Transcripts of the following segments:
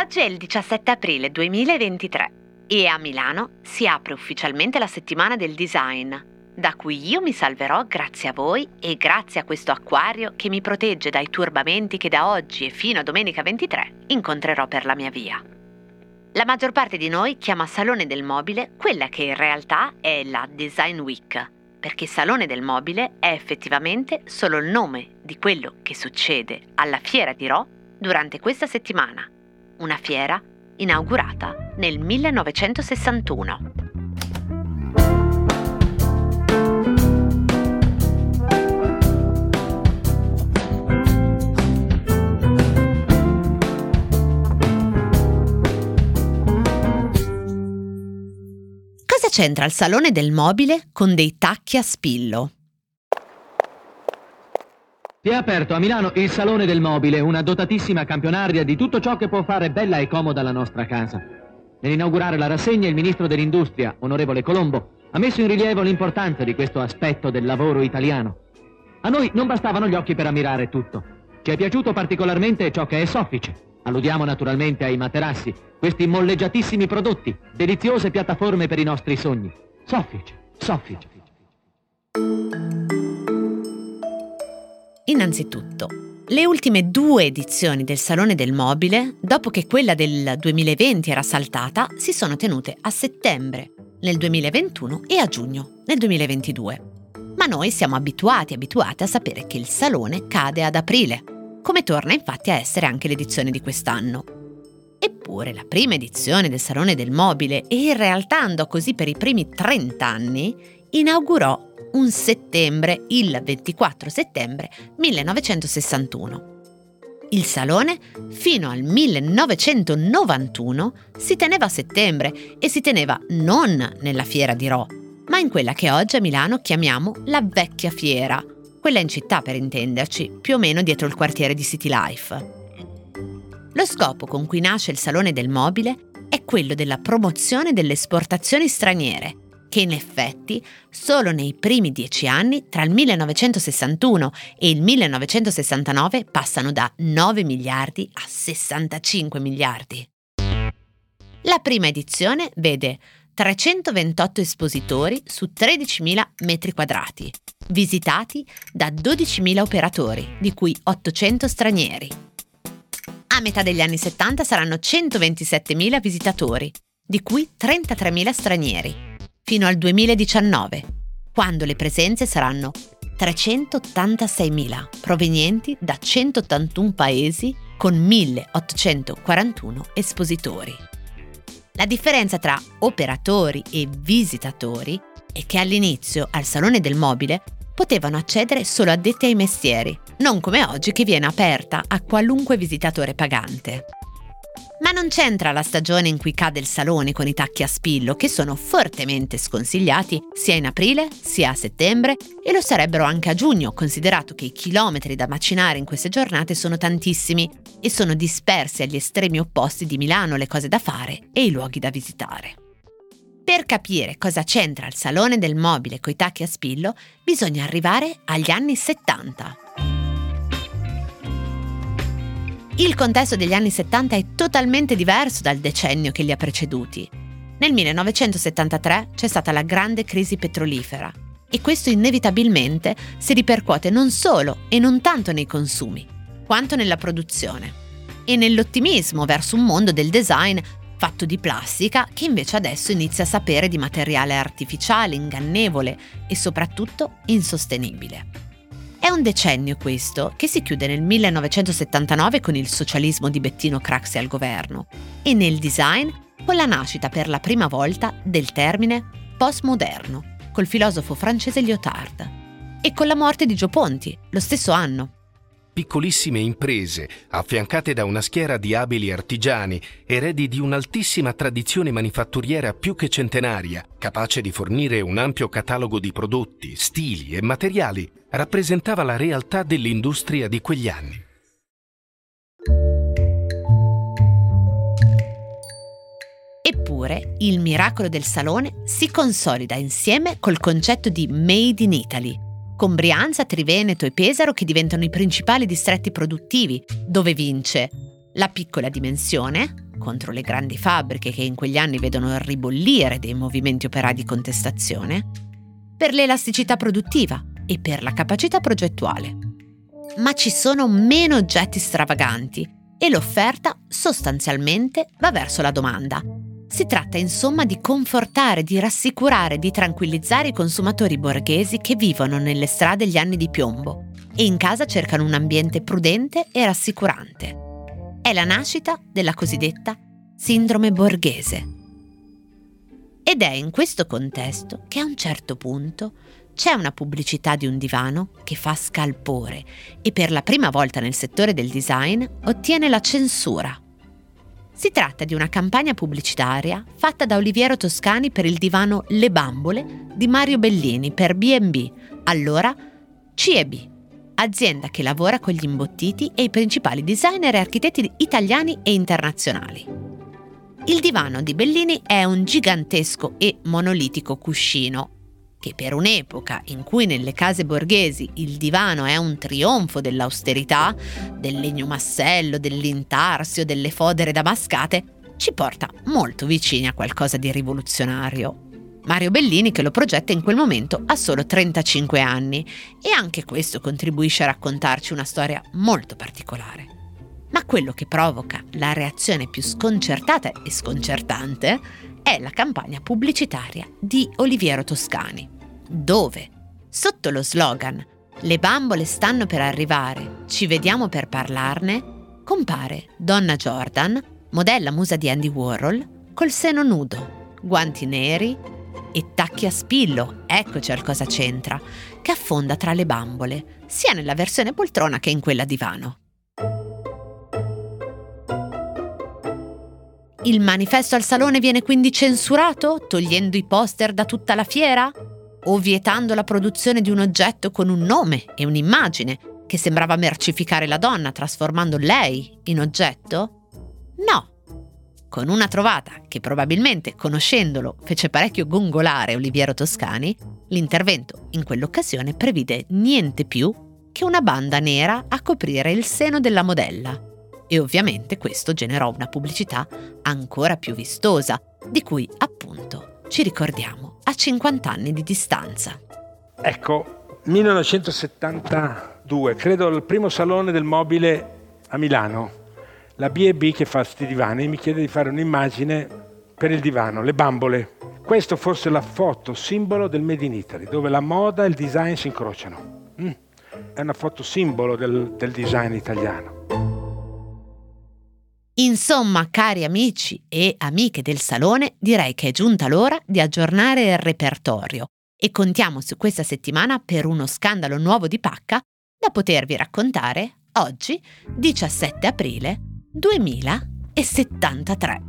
Oggi è il 17 aprile 2023 e a Milano si apre ufficialmente la settimana del design, da cui io mi salverò grazie a voi e grazie a questo acquario che mi protegge dai turbamenti che da oggi e fino a domenica 23 incontrerò per la mia via. La maggior parte di noi chiama Salone del Mobile quella che in realtà è la Design Week, perché Salone del Mobile è effettivamente solo il nome di quello che succede alla Fiera di Rho durante questa settimana, una fiera inaugurata nel 1961. Cosa c'entra il salone del mobile con dei tacchi a spillo? Si è aperto a Milano il Salone del Mobile, una dotatissima campionaria di tutto ciò che può fare bella e comoda la nostra casa. Nell'inaugurare la rassegna, il ministro dell'Industria, onorevole Colombo, ha messo in rilievo l'importanza di questo aspetto del lavoro italiano. A noi non bastavano gli occhi per ammirare tutto. Ci è piaciuto particolarmente ciò che è soffice. Alludiamo naturalmente ai materassi, questi molleggiatissimi prodotti, deliziose piattaforme per i nostri sogni. Soffice, soffice. Innanzitutto, le ultime due edizioni del Salone del Mobile, dopo che quella del 2020 era saltata, si sono tenute a settembre nel 2021 e a giugno nel 2022. Ma noi siamo abituati, abituati a sapere che il Salone cade ad aprile, come torna infatti a essere anche l'edizione di quest'anno. Eppure la prima edizione del Salone del Mobile, e in realtà andò così per i primi 30 anni, inaugurò un settembre, il 24 settembre 1961. Il salone, fino al 1991, si teneva a settembre e si teneva non nella fiera di Rho, ma in quella che oggi a Milano chiamiamo la vecchia fiera, quella in città per intenderci, più o meno dietro il quartiere di City Life. Lo scopo con cui nasce il Salone del Mobile è quello della promozione delle esportazioni straniere che in effetti solo nei primi dieci anni, tra il 1961 e il 1969, passano da 9 miliardi a 65 miliardi. La prima edizione vede 328 espositori su 13.000 metri quadrati, visitati da 12.000 operatori, di cui 800 stranieri. A metà degli anni 70 saranno 127.000 visitatori, di cui 33.000 stranieri fino al 2019, quando le presenze saranno 386.000 provenienti da 181 paesi con 1.841 espositori. La differenza tra operatori e visitatori è che all'inizio al Salone del Mobile potevano accedere solo addetti ai mestieri, non come oggi che viene aperta a qualunque visitatore pagante. Ma non c'entra la stagione in cui cade il salone con i tacchi a spillo, che sono fortemente sconsigliati sia in aprile sia a settembre e lo sarebbero anche a giugno, considerato che i chilometri da macinare in queste giornate sono tantissimi e sono dispersi agli estremi opposti di Milano le cose da fare e i luoghi da visitare. Per capire cosa c'entra il salone del mobile coi tacchi a spillo, bisogna arrivare agli anni 70. Il contesto degli anni 70 è totalmente diverso dal decennio che li ha preceduti. Nel 1973 c'è stata la grande crisi petrolifera e questo inevitabilmente si ripercuote non solo e non tanto nei consumi, quanto nella produzione e nell'ottimismo verso un mondo del design fatto di plastica che invece adesso inizia a sapere di materiale artificiale, ingannevole e soprattutto insostenibile. È un decennio questo, che si chiude nel 1979 con il socialismo di Bettino Craxi al governo e nel design con la nascita per la prima volta del termine postmoderno, col filosofo francese Lyotard, e con la morte di Gio Ponti, lo stesso anno piccolissime imprese, affiancate da una schiera di abili artigiani, eredi di un'altissima tradizione manifatturiera più che centenaria, capace di fornire un ampio catalogo di prodotti, stili e materiali, rappresentava la realtà dell'industria di quegli anni. Eppure il miracolo del salone si consolida insieme col concetto di Made in Italy con Brianza, Triveneto e Pesaro che diventano i principali distretti produttivi, dove vince la piccola dimensione contro le grandi fabbriche che in quegli anni vedono ribollire dei movimenti operai di contestazione, per l'elasticità produttiva e per la capacità progettuale. Ma ci sono meno oggetti stravaganti e l'offerta sostanzialmente va verso la domanda. Si tratta insomma di confortare, di rassicurare, di tranquillizzare i consumatori borghesi che vivono nelle strade gli anni di piombo e in casa cercano un ambiente prudente e rassicurante è la nascita della cosiddetta sindrome borghese. Ed è in questo contesto che a un certo punto c'è una pubblicità di un divano che fa scalpore e per la prima volta nel settore del design ottiene la censura. Si tratta di una campagna pubblicitaria fatta da Oliviero Toscani per il divano Le Bambole di Mario Bellini per B&B, allora C&B azienda che lavora con gli imbottiti e i principali designer e architetti italiani e internazionali. Il divano di Bellini è un gigantesco e monolitico cuscino che per un'epoca in cui nelle case borghesi il divano è un trionfo dell'austerità, del legno massello, dell'intarsio, delle fodere damascate, ci porta molto vicini a qualcosa di rivoluzionario. Mario Bellini che lo progetta in quel momento ha solo 35 anni e anche questo contribuisce a raccontarci una storia molto particolare. Ma quello che provoca la reazione più sconcertata e sconcertante è la campagna pubblicitaria di Oliviero Toscani, dove, sotto lo slogan Le bambole stanno per arrivare, ci vediamo per parlarne, compare Donna Jordan, modella musa di Andy Warhol, col seno nudo, guanti neri, e tacchi a spillo, eccoci al cosa c'entra, che affonda tra le bambole, sia nella versione poltrona che in quella divano. Il manifesto al salone viene quindi censurato, togliendo i poster da tutta la fiera? O vietando la produzione di un oggetto con un nome e un'immagine che sembrava mercificare la donna, trasformando lei in oggetto? No, con una trovata che probabilmente, conoscendolo, fece parecchio gongolare Oliviero Toscani, l'intervento in quell'occasione previde niente più che una banda nera a coprire il seno della modella. E ovviamente questo generò una pubblicità ancora più vistosa, di cui appunto ci ricordiamo a 50 anni di distanza. Ecco, 1972, credo il primo salone del mobile a Milano la B&B che fa questi divani mi chiede di fare un'immagine per il divano, le bambole. Questo forse è la foto simbolo del Made in Italy, dove la moda e il design si incrociano. Mm. È una foto simbolo del, del design italiano. Insomma, cari amici e amiche del salone, direi che è giunta l'ora di aggiornare il repertorio e contiamo su questa settimana per uno scandalo nuovo di pacca da potervi raccontare oggi, 17 aprile 2073.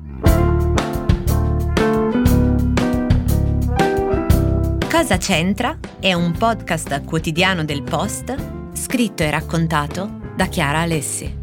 Cosa c'entra? È un podcast quotidiano del Post, scritto e raccontato da Chiara Alessi.